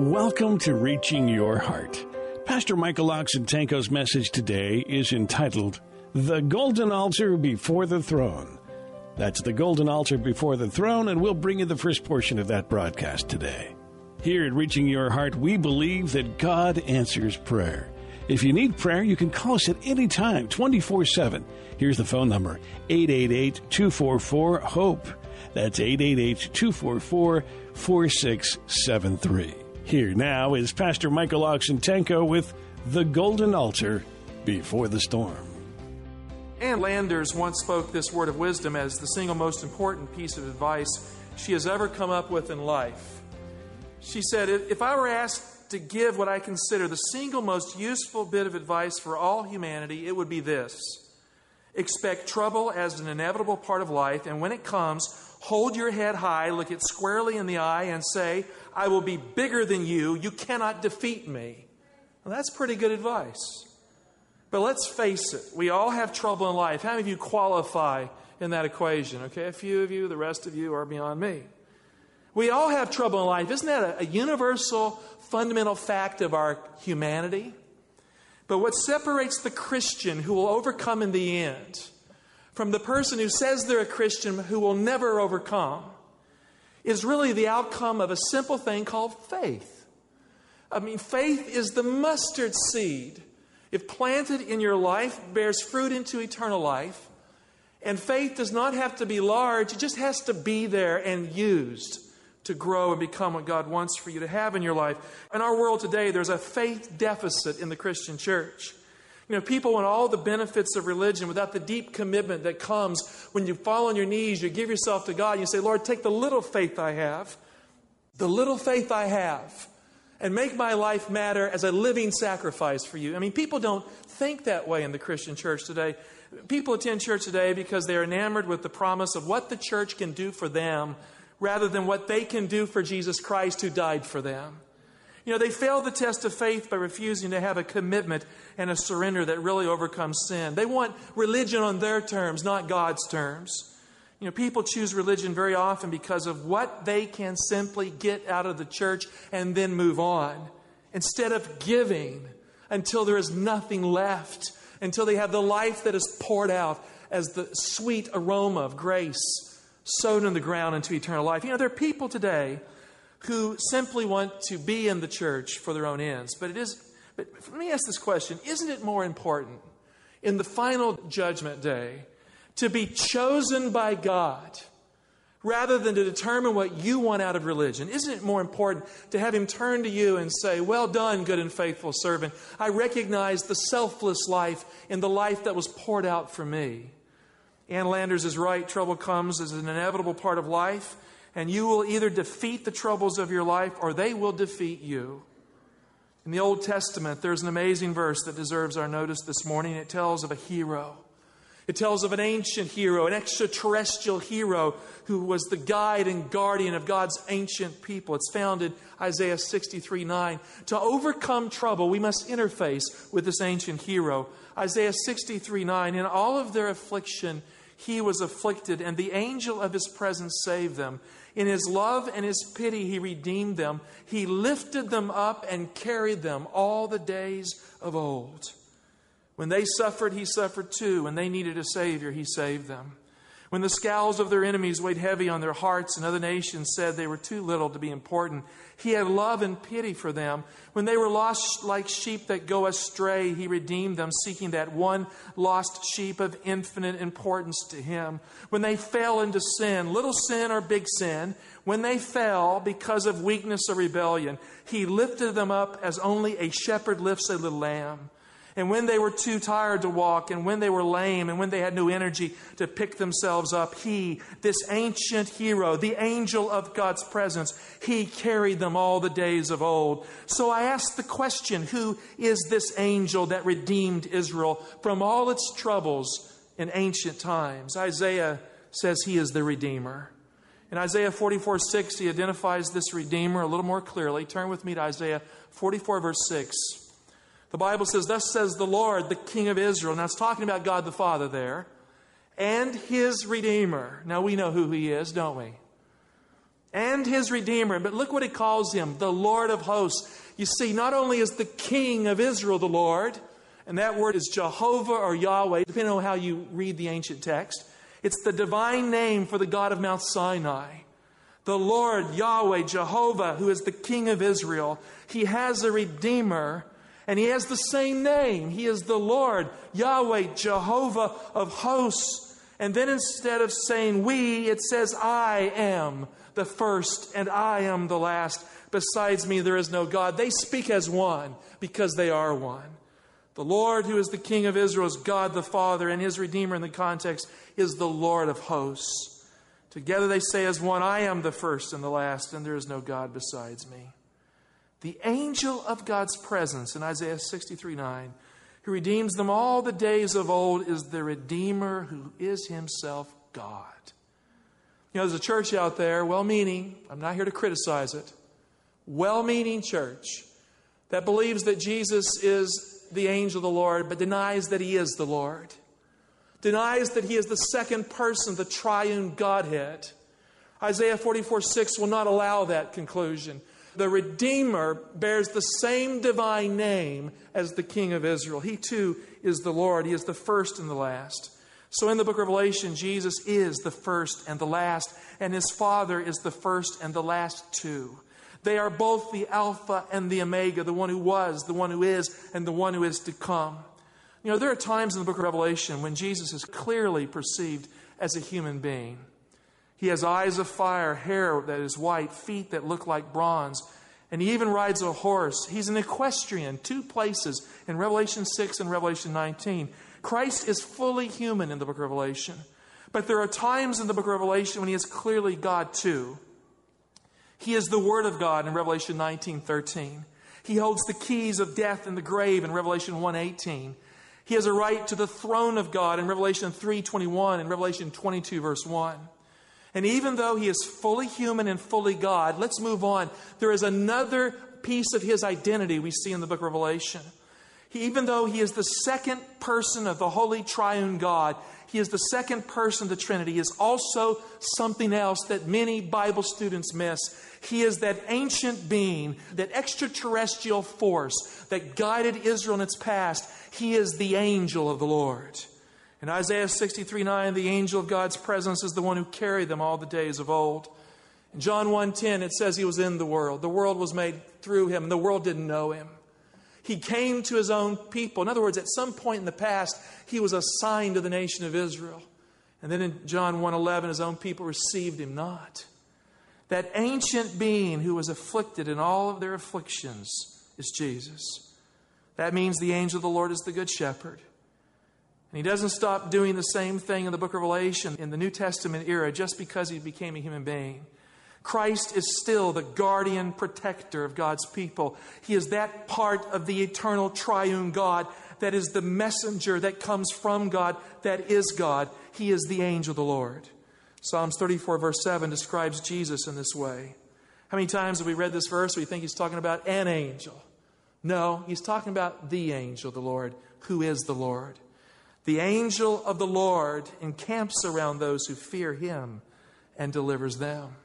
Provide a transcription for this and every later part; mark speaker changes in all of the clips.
Speaker 1: Welcome to Reaching Your Heart. Pastor Michael Oxentenko's message today is entitled The Golden Altar Before the Throne. That's the Golden Altar Before the Throne, and we'll bring you the first portion of that broadcast today. Here at Reaching Your Heart, we believe that God answers prayer. If you need prayer, you can call us at any time, 24 7. Here's the phone number 888 244 HOPE. That's 888 244 4673. Here now is Pastor Michael Oxentenko with The Golden Altar Before the Storm.
Speaker 2: Ann Landers once spoke this word of wisdom as the single most important piece of advice she has ever come up with in life. She said, If I were asked to give what I consider the single most useful bit of advice for all humanity, it would be this Expect trouble as an inevitable part of life, and when it comes, hold your head high, look it squarely in the eye, and say, I will be bigger than you. You cannot defeat me. Well, that's pretty good advice. But let's face it, we all have trouble in life. How many of you qualify in that equation? Okay, a few of you, the rest of you are beyond me. We all have trouble in life. Isn't that a, a universal, fundamental fact of our humanity? But what separates the Christian who will overcome in the end from the person who says they're a Christian who will never overcome is really the outcome of a simple thing called faith. I mean, faith is the mustard seed. If planted in your life, bears fruit into eternal life. And faith does not have to be large, it just has to be there and used to grow and become what God wants for you to have in your life. In our world today, there's a faith deficit in the Christian church. You know, people want all the benefits of religion without the deep commitment that comes when you fall on your knees, you give yourself to God, and you say, Lord, take the little faith I have, the little faith I have, and make my life matter as a living sacrifice for you. I mean, people don't think that way in the Christian church today. People attend church today because they're enamored with the promise of what the church can do for them rather than what they can do for Jesus Christ who died for them. You know, they fail the test of faith by refusing to have a commitment and a surrender that really overcomes sin. They want religion on their terms, not God's terms. You know, people choose religion very often because of what they can simply get out of the church and then move on, instead of giving until there is nothing left, until they have the life that is poured out as the sweet aroma of grace sown in the ground into eternal life. You know, there are people today who simply want to be in the church for their own ends. But it is but let me ask this question, isn't it more important in the final judgment day to be chosen by God rather than to determine what you want out of religion? Isn't it more important to have him turn to you and say, "Well done, good and faithful servant. I recognize the selfless life in the life that was poured out for me." Ann Landers is right. Trouble comes as an inevitable part of life and you will either defeat the troubles of your life or they will defeat you. In the Old Testament, there's an amazing verse that deserves our notice this morning. It tells of a hero. It tells of an ancient hero, an extraterrestrial hero who was the guide and guardian of God's ancient people. It's found in Isaiah 63 9. To overcome trouble, we must interface with this ancient hero. Isaiah 63 9. In all of their affliction, he was afflicted, and the angel of his presence saved them. In his love and his pity, he redeemed them. He lifted them up and carried them all the days of old. When they suffered, he suffered too. When they needed a Savior, he saved them. When the scowls of their enemies weighed heavy on their hearts and other nations said they were too little to be important, he had love and pity for them. When they were lost like sheep that go astray, he redeemed them, seeking that one lost sheep of infinite importance to him. When they fell into sin, little sin or big sin, when they fell because of weakness or rebellion, he lifted them up as only a shepherd lifts a little lamb. And when they were too tired to walk, and when they were lame, and when they had no energy to pick themselves up, he, this ancient hero, the angel of God's presence, he carried them all the days of old. So I ask the question who is this angel that redeemed Israel from all its troubles in ancient times? Isaiah says he is the Redeemer. In Isaiah 44 6, he identifies this Redeemer a little more clearly. Turn with me to Isaiah 44, verse 6. The Bible says, Thus says the Lord, the King of Israel. Now it's talking about God the Father there, and his Redeemer. Now we know who he is, don't we? And his Redeemer. But look what he calls him, the Lord of hosts. You see, not only is the King of Israel the Lord, and that word is Jehovah or Yahweh, depending on how you read the ancient text. It's the divine name for the God of Mount Sinai. The Lord, Yahweh, Jehovah, who is the King of Israel. He has a Redeemer, and He has the same name. He is the Lord, Yahweh, Jehovah of hosts. And then instead of saying we, it says I am the first and I am the last. Besides me, there is no God. They speak as one because they are one. The Lord, who is the King of Israel, is God the Father, and his Redeemer in the context is the Lord of hosts. Together they say as one, I am the first and the last, and there is no God besides me. The angel of God's presence in Isaiah 63 9, who redeems them all the days of old, is the Redeemer who is himself God. You know, there's a church out there, well meaning, I'm not here to criticize it, well meaning church that believes that Jesus is the angel of the Lord, but denies that he is the Lord denies that he is the second person, the triune Godhead. Isaiah 44 6 will not allow that conclusion. The Redeemer bears the same divine name as the King of Israel. He too is the Lord, He is the first and the last. So in the book of Revelation, Jesus is the first and the last, and His Father is the first and the last too. They are both the Alpha and the Omega, the one who was, the one who is, and the one who is to come. You know, there are times in the book of Revelation when Jesus is clearly perceived as a human being. He has eyes of fire, hair that is white, feet that look like bronze, and he even rides a horse. He's an equestrian, two places in Revelation 6 and Revelation 19. Christ is fully human in the book of Revelation. But there are times in the book of Revelation when he is clearly God too. He is the Word of God in Revelation 19 13. He holds the keys of death and the grave in Revelation 1 18. He has a right to the throne of God in Revelation 3:21 and Revelation 22 verse 1. And even though he is fully human and fully God, let's move on. There is another piece of his identity we see in the book of Revelation. He, even though he is the second person of the holy triune God, he is the second person of the Trinity. He is also something else that many Bible students miss. He is that ancient being, that extraterrestrial force that guided Israel in its past. He is the angel of the Lord. In Isaiah 63 9, the angel of God's presence is the one who carried them all the days of old. In John 1:10, it says he was in the world. The world was made through him, and the world didn't know him. He came to his own people. In other words, at some point in the past, he was assigned to the nation of Israel. And then in John 1:11, his own people received him not. That ancient being who was afflicted in all of their afflictions is Jesus. That means the angel of the Lord is the good shepherd. And he doesn't stop doing the same thing in the book of Revelation in the New Testament era just because he became a human being. Christ is still the guardian protector of God's people. He is that part of the eternal triune God that is the messenger that comes from God, that is God. He is the angel of the Lord. Psalms 34, verse 7 describes Jesus in this way. How many times have we read this verse? We think he's talking about an angel. No, he's talking about the angel of the Lord, who is the Lord. The angel of the Lord encamps around those who fear him and delivers them.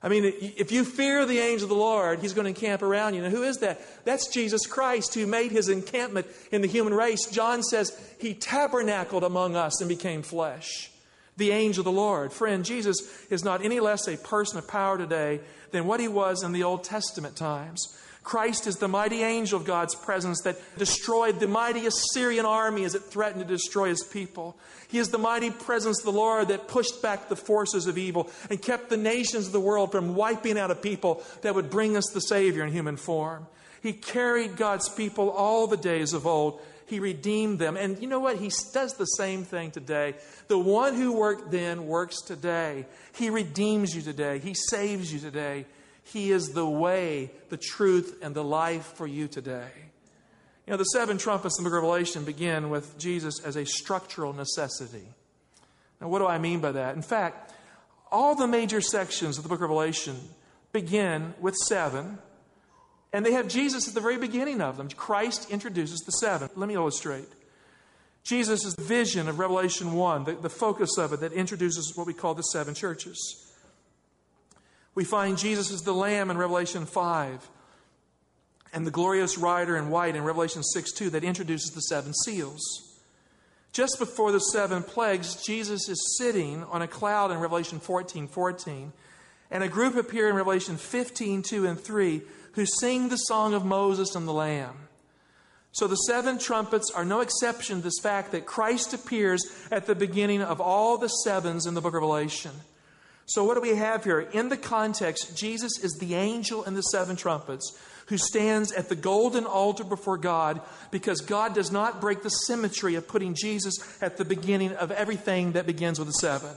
Speaker 2: I mean, if you fear the angel of the Lord, he's going to encamp around you. Now, who is that? That's Jesus Christ who made his encampment in the human race. John says he tabernacled among us and became flesh. The angel of the Lord. Friend, Jesus is not any less a person of power today than what he was in the Old Testament times. Christ is the mighty angel of God's presence that destroyed the mighty Assyrian army as it threatened to destroy his people. He is the mighty presence of the Lord that pushed back the forces of evil and kept the nations of the world from wiping out a people that would bring us the Savior in human form. He carried God's people all the days of old. He redeemed them. And you know what? He does the same thing today. The one who worked then works today. He redeems you today. He saves you today. He is the way, the truth, and the life for you today. You know, the seven trumpets in the book of Revelation begin with Jesus as a structural necessity. Now, what do I mean by that? In fact, all the major sections of the book of Revelation begin with seven, and they have Jesus at the very beginning of them. Christ introduces the seven. Let me illustrate. Jesus' vision of Revelation 1, the, the focus of it that introduces what we call the seven churches. We find Jesus as the Lamb in Revelation 5, and the glorious rider in white in Revelation 6 2 that introduces the seven seals. Just before the seven plagues, Jesus is sitting on a cloud in Revelation 14 14, and a group appear in Revelation 15 2 and 3 who sing the song of Moses and the Lamb. So the seven trumpets are no exception to this fact that Christ appears at the beginning of all the sevens in the book of Revelation. So, what do we have here? In the context, Jesus is the angel in the seven trumpets who stands at the golden altar before God because God does not break the symmetry of putting Jesus at the beginning of everything that begins with a seven.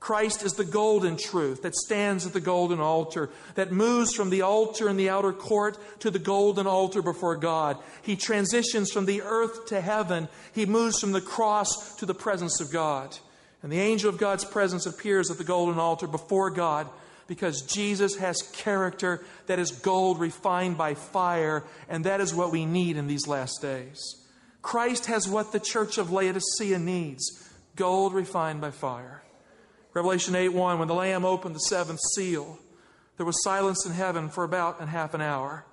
Speaker 2: Christ is the golden truth that stands at the golden altar, that moves from the altar in the outer court to the golden altar before God. He transitions from the earth to heaven. He moves from the cross to the presence of God. And the angel of God's presence appears at the golden altar before God because Jesus has character that is gold refined by fire, and that is what we need in these last days. Christ has what the church of Laodicea needs gold refined by fire. Revelation 8 1, when the Lamb opened the seventh seal, there was silence in heaven for about half an hour.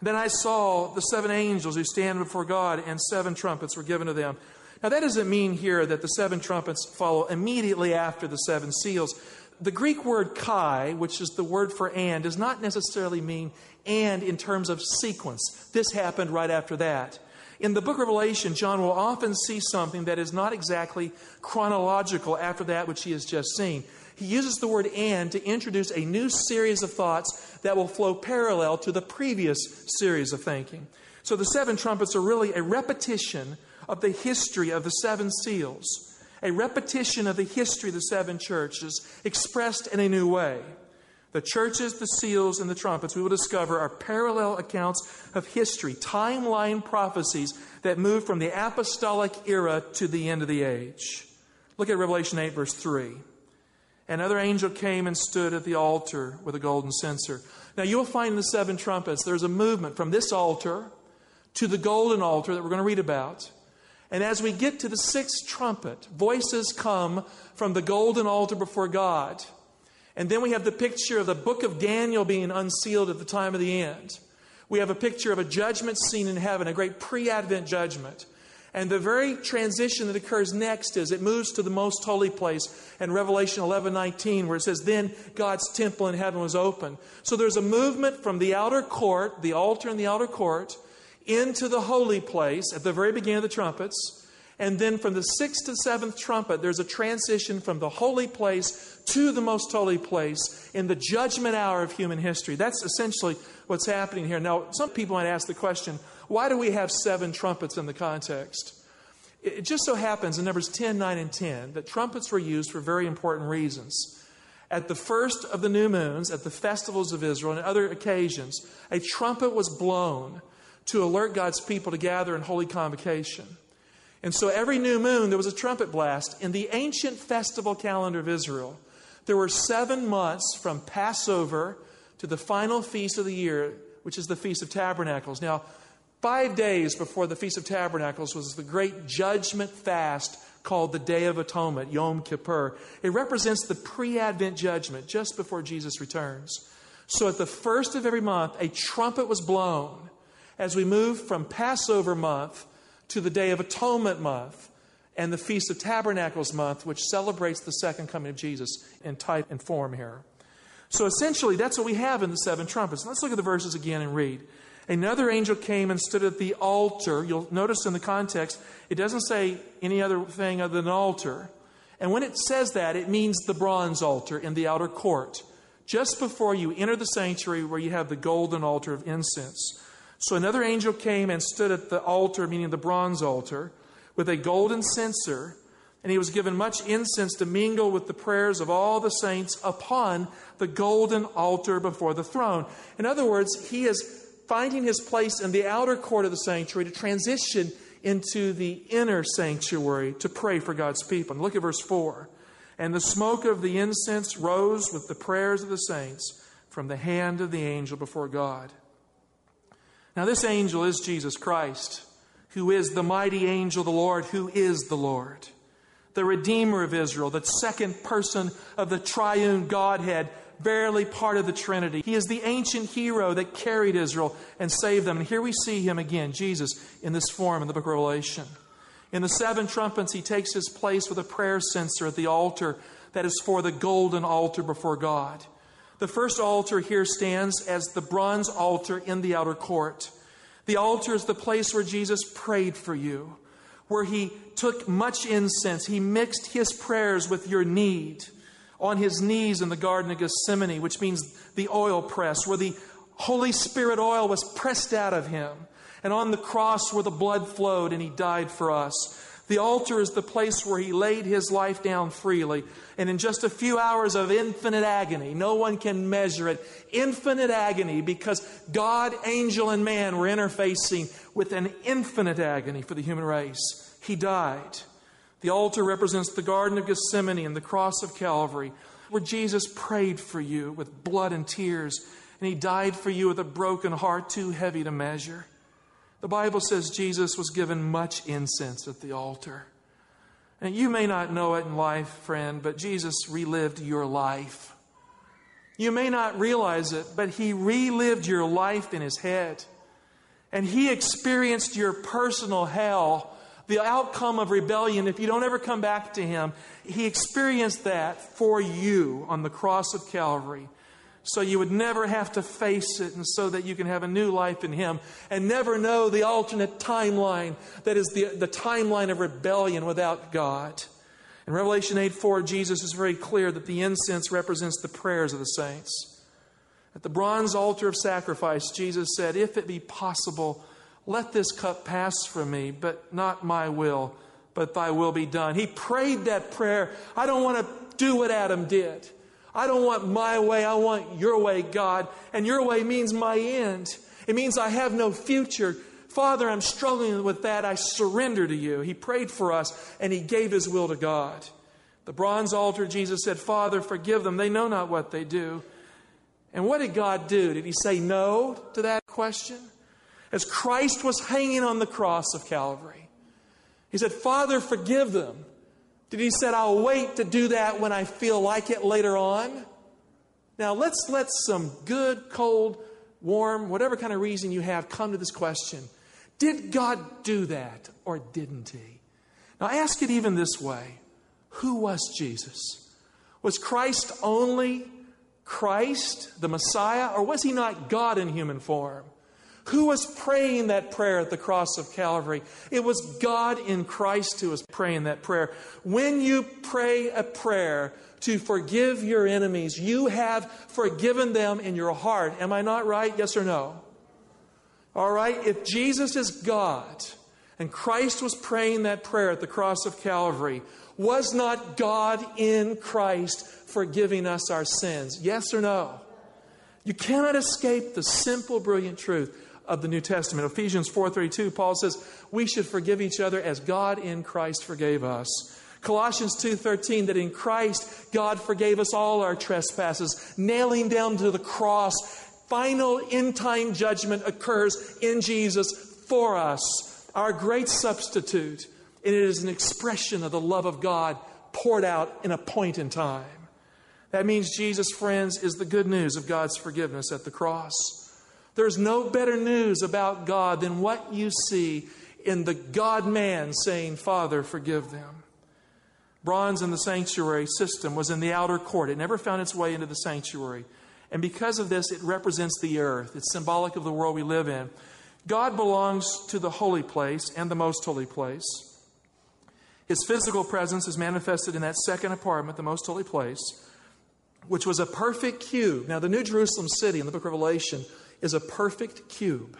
Speaker 2: And then I saw the seven angels who stand before God, and seven trumpets were given to them. Now, that doesn't mean here that the seven trumpets follow immediately after the seven seals. The Greek word kai, which is the word for and, does not necessarily mean and in terms of sequence. This happened right after that. In the book of Revelation, John will often see something that is not exactly chronological after that which he has just seen. He uses the word and to introduce a new series of thoughts that will flow parallel to the previous series of thinking. So the seven trumpets are really a repetition of the history of the seven seals, a repetition of the history of the seven churches expressed in a new way. The churches, the seals, and the trumpets, we will discover, are parallel accounts of history, timeline prophecies that move from the apostolic era to the end of the age. Look at Revelation 8, verse 3. Another angel came and stood at the altar with a golden censer. Now, you'll find in the seven trumpets, there's a movement from this altar to the golden altar that we're going to read about. And as we get to the sixth trumpet, voices come from the golden altar before God. And then we have the picture of the book of Daniel being unsealed at the time of the end. We have a picture of a judgment scene in heaven, a great pre Advent judgment. And the very transition that occurs next is it moves to the most holy place in Revelation 11 19, where it says, Then God's temple in heaven was open. So there's a movement from the outer court, the altar in the outer court, into the holy place at the very beginning of the trumpets. And then from the sixth to seventh trumpet, there's a transition from the holy place to the most holy place in the judgment hour of human history. That's essentially what's happening here. Now, some people might ask the question why do we have seven trumpets in the context? It just so happens in Numbers 10, 9, and 10 that trumpets were used for very important reasons. At the first of the new moons, at the festivals of Israel, and other occasions, a trumpet was blown to alert God's people to gather in holy convocation. And so every new moon, there was a trumpet blast. In the ancient festival calendar of Israel, there were seven months from Passover to the final feast of the year, which is the Feast of Tabernacles. Now, five days before the Feast of Tabernacles was the great judgment fast called the Day of Atonement, Yom Kippur. It represents the pre Advent judgment just before Jesus returns. So at the first of every month, a trumpet was blown as we move from Passover month to the Day of Atonement month and the Feast of Tabernacles month, which celebrates the second coming of Jesus in type and form here. So essentially, that's what we have in the seven trumpets. Let's look at the verses again and read. Another angel came and stood at the altar. You'll notice in the context, it doesn't say any other thing other than altar. And when it says that, it means the bronze altar in the outer court, just before you enter the sanctuary where you have the golden altar of incense. So another angel came and stood at the altar, meaning the bronze altar, with a golden censer, and he was given much incense to mingle with the prayers of all the saints upon the golden altar before the throne. In other words, he is finding his place in the outer court of the sanctuary to transition into the inner sanctuary to pray for God's people. And look at verse 4. And the smoke of the incense rose with the prayers of the saints from the hand of the angel before God. Now, this angel is Jesus Christ, who is the mighty angel the Lord, who is the Lord, the Redeemer of Israel, the second person of the triune Godhead, verily part of the Trinity. He is the ancient hero that carried Israel and saved them. And here we see him again, Jesus, in this form in the book of Revelation. In the seven trumpets, he takes his place with a prayer censer at the altar that is for the golden altar before God. The first altar here stands as the bronze altar in the outer court. The altar is the place where Jesus prayed for you, where he took much incense. He mixed his prayers with your need on his knees in the Garden of Gethsemane, which means the oil press, where the Holy Spirit oil was pressed out of him, and on the cross where the blood flowed and he died for us. The altar is the place where he laid his life down freely. And in just a few hours of infinite agony, no one can measure it, infinite agony because God, angel, and man were interfacing with an infinite agony for the human race. He died. The altar represents the Garden of Gethsemane and the cross of Calvary, where Jesus prayed for you with blood and tears, and he died for you with a broken heart too heavy to measure. The Bible says Jesus was given much incense at the altar. And you may not know it in life, friend, but Jesus relived your life. You may not realize it, but He relived your life in His head. And He experienced your personal hell, the outcome of rebellion. If you don't ever come back to Him, He experienced that for you on the cross of Calvary so you would never have to face it and so that you can have a new life in Him and never know the alternate timeline that is the, the timeline of rebellion without God. In Revelation 8 4, Jesus is very clear that the incense represents the prayers of the saints. At the bronze altar of sacrifice, Jesus said, If it be possible, let this cup pass from me, but not my will, but thy will be done. He prayed that prayer. I don't want to do what Adam did. I don't want my way, I want your way, God. And your way means my end. It means I have no future. Father, I'm struggling with that. I surrender to you. He prayed for us and he gave his will to God. The bronze altar, Jesus said, Father, forgive them. They know not what they do. And what did God do? Did he say no to that question? As Christ was hanging on the cross of Calvary, he said, Father, forgive them. Did he said, I'll wait to do that when I feel like it later on? Now let's let some good, cold, warm, whatever kind of reason you have come to this question. Did God do that or didn't he? Now ask it even this way. Who was Jesus? Was Christ only Christ, the Messiah, or was he not God in human form? Who was praying that prayer at the cross of Calvary? It was God in Christ who was praying that prayer. When you pray a prayer to forgive your enemies, you have forgiven them in your heart. Am I not right? Yes or no? All right. If Jesus is God and Christ was praying that prayer at the cross of Calvary, was not God in Christ forgiving us our sins? Yes or no? You cannot escape the simple, brilliant truth of the New Testament. Ephesians 4:32 Paul says, "We should forgive each other as God in Christ forgave us." Colossians 2:13 that in Christ God forgave us all our trespasses, nailing down to the cross. Final in-time judgment occurs in Jesus for us, our great substitute, and it is an expression of the love of God poured out in a point in time. That means Jesus, friends, is the good news of God's forgiveness at the cross. There's no better news about God than what you see in the God man saying, Father, forgive them. Bronze in the sanctuary system was in the outer court. It never found its way into the sanctuary. And because of this, it represents the earth. It's symbolic of the world we live in. God belongs to the holy place and the most holy place. His physical presence is manifested in that second apartment, the most holy place, which was a perfect cube. Now, the New Jerusalem city in the book of Revelation is a perfect cube.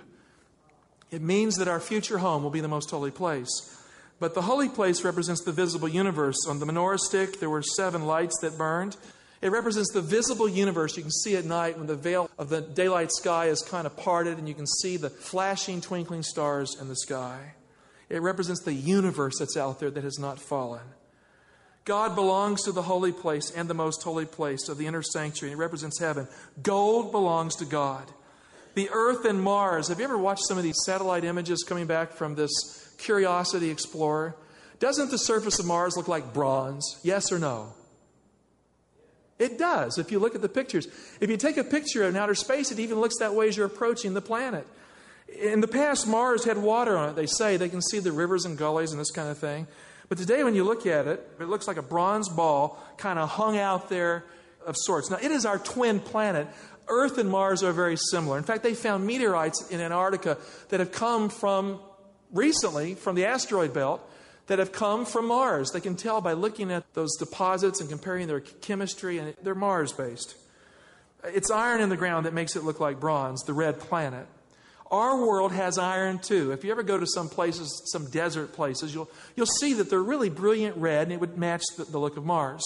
Speaker 2: It means that our future home will be the most holy place. But the holy place represents the visible universe. On the menorah stick, there were seven lights that burned. It represents the visible universe. You can see at night when the veil of the daylight sky is kind of parted and you can see the flashing, twinkling stars in the sky. It represents the universe that's out there that has not fallen. God belongs to the holy place and the most holy place of the inner sanctuary. It represents heaven. Gold belongs to God. The earth and Mars. Have you ever watched some of these satellite images coming back from this Curiosity Explorer? Doesn't the surface of Mars look like bronze? Yes or no? It does. If you look at the pictures, if you take a picture of outer space, it even looks that way as you're approaching the planet. In the past, Mars had water on it, they say. They can see the rivers and gullies and this kind of thing. But today, when you look at it, it looks like a bronze ball kind of hung out there of sorts. Now, it is our twin planet. Earth and Mars are very similar. In fact, they found meteorites in Antarctica that have come from recently from the asteroid belt that have come from Mars. They can tell by looking at those deposits and comparing their chemistry, and they're Mars based. It's iron in the ground that makes it look like bronze, the red planet. Our world has iron too. If you ever go to some places, some desert places, you'll, you'll see that they're really brilliant red and it would match the, the look of Mars.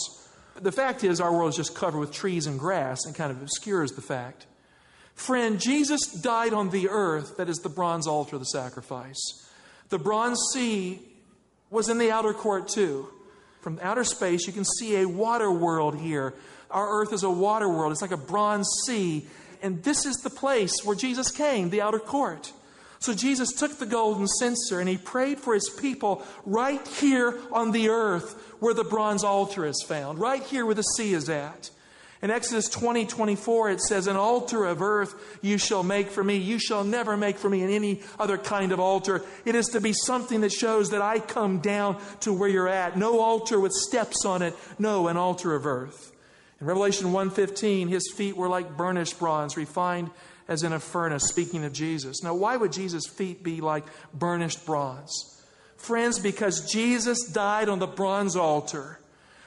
Speaker 2: The fact is, our world is just covered with trees and grass and kind of obscures the fact. Friend, Jesus died on the earth that is the bronze altar of the sacrifice. The bronze sea was in the outer court too. From outer space, you can see a water world here. Our earth is a water world, it's like a bronze sea and this is the place where Jesus came, the outer court. So Jesus took the golden censer and he prayed for his people right here on the earth where the bronze altar is found, right here where the sea is at. In Exodus 20, 24, it says, An altar of earth you shall make for me. You shall never make for me in any other kind of altar. It is to be something that shows that I come down to where you're at. No altar with steps on it. No, an altar of earth. In Revelation 1:15, his feet were like burnished bronze, refined as in a furnace, speaking of Jesus. Now, why would Jesus' feet be like burnished bronze? Friends, because Jesus died on the bronze altar,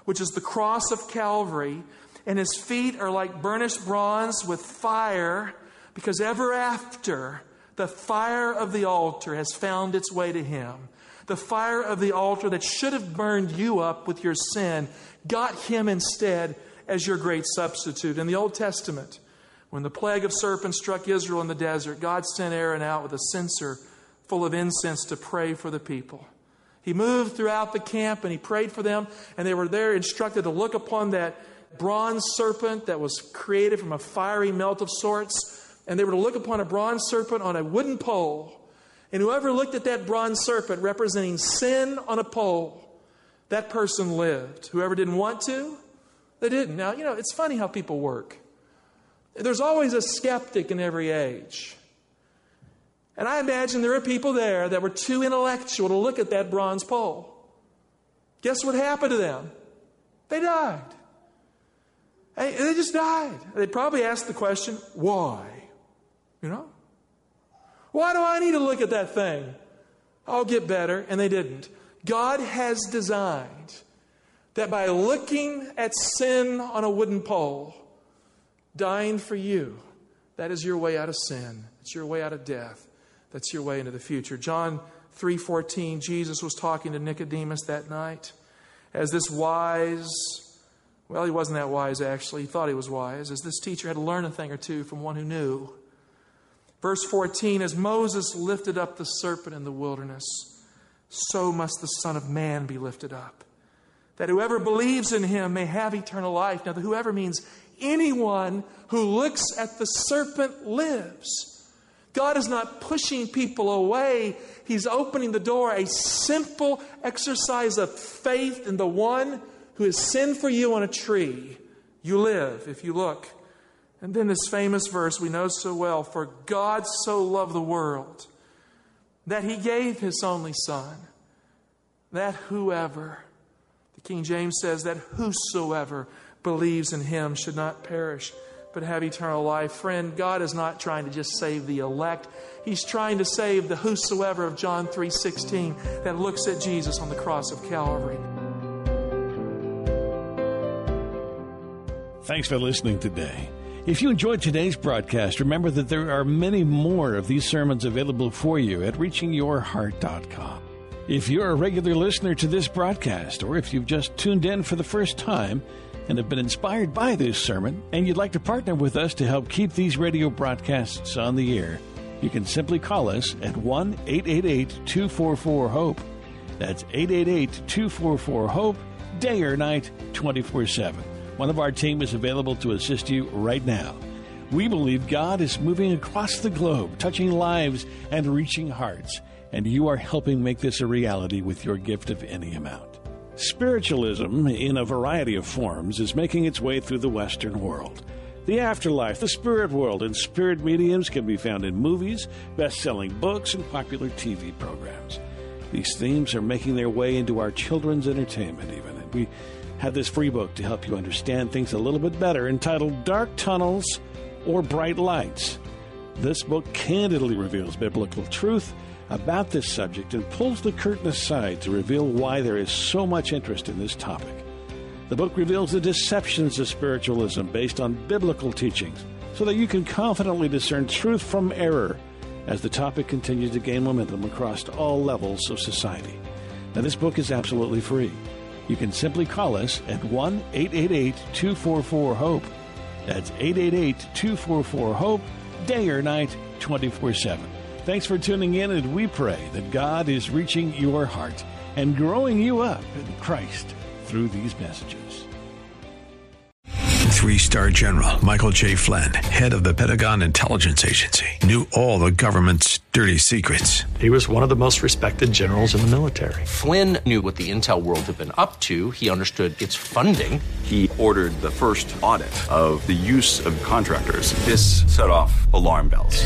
Speaker 2: which is the cross of Calvary, and his feet are like burnished bronze with fire, because ever after, the fire of the altar has found its way to him. The fire of the altar that should have burned you up with your sin got him instead as your great substitute. In the Old Testament, when the plague of serpents struck Israel in the desert, God sent Aaron out with a censer full of incense to pray for the people. He moved throughout the camp and he prayed for them, and they were there instructed to look upon that bronze serpent that was created from a fiery melt of sorts. And they were to look upon a bronze serpent on a wooden pole. And whoever looked at that bronze serpent representing sin on a pole, that person lived. Whoever didn't want to, they didn't. Now, you know, it's funny how people work. There's always a skeptic in every age. And I imagine there are people there that were too intellectual to look at that bronze pole. Guess what happened to them? They died. They just died. They probably asked the question, why? You know? Why do I need to look at that thing? I'll get better. And they didn't. God has designed that by looking at sin on a wooden pole, dying for you, that is your way out of sin. It's your way out of death. That's your way into the future. John 3:14 Jesus was talking to Nicodemus that night as this wise well he wasn't that wise actually he thought he was wise as this teacher had to learn a thing or two from one who knew verse 14 as Moses lifted up the serpent in the wilderness so must the son of man be lifted up that whoever believes in him may have eternal life. Now, the whoever means anyone who looks at the serpent lives. God is not pushing people away, He's opening the door, a simple exercise of faith in the one who has sinned for you on a tree. You live if you look. And then this famous verse we know so well For God so loved the world that He gave His only Son, that whoever the King James says that whosoever believes in him should not perish, but have eternal life. Friend, God is not trying to just save the elect. He's trying to save the whosoever of John 3:16 that looks at Jesus on the cross of Calvary.
Speaker 1: Thanks for listening today. If you enjoyed today's broadcast, remember that there are many more of these sermons available for you at reachingyourheart.com. If you're a regular listener to this broadcast, or if you've just tuned in for the first time and have been inspired by this sermon, and you'd like to partner with us to help keep these radio broadcasts on the air, you can simply call us at 1 888 244 HOPE. That's 888 244 HOPE, day or night, 24 7. One of our team is available to assist you right now. We believe God is moving across the globe, touching lives and reaching hearts, and you are helping make this a reality with your gift of any amount. Spiritualism, in a variety of forms, is making its way through the Western world. The afterlife, the spirit world, and spirit mediums can be found in movies, best selling books, and popular TV programs. These themes are making their way into our children's entertainment, even. And we have this free book to help you understand things a little bit better entitled Dark Tunnels or Bright Lights. This book candidly reveals biblical truth about this subject and pulls the curtain aside to reveal why there is so much interest in this topic. The book reveals the deceptions of spiritualism based on biblical teachings so that you can confidently discern truth from error as the topic continues to gain momentum across all levels of society. Now, this book is absolutely free you can simply call us at 1 888 244 HOPE. That's 888 244 HOPE, day or night, 24 7. Thanks for tuning in, and we pray that God is reaching your heart and growing you up in Christ through these messages.
Speaker 3: Three star general Michael J. Flynn, head of the Pentagon Intelligence Agency, knew all the government's dirty secrets.
Speaker 4: He was one of the most respected generals in the military.
Speaker 5: Flynn knew what the intel world had been up to, he understood its funding.
Speaker 6: He ordered the first audit of the use of contractors. This set off alarm bells.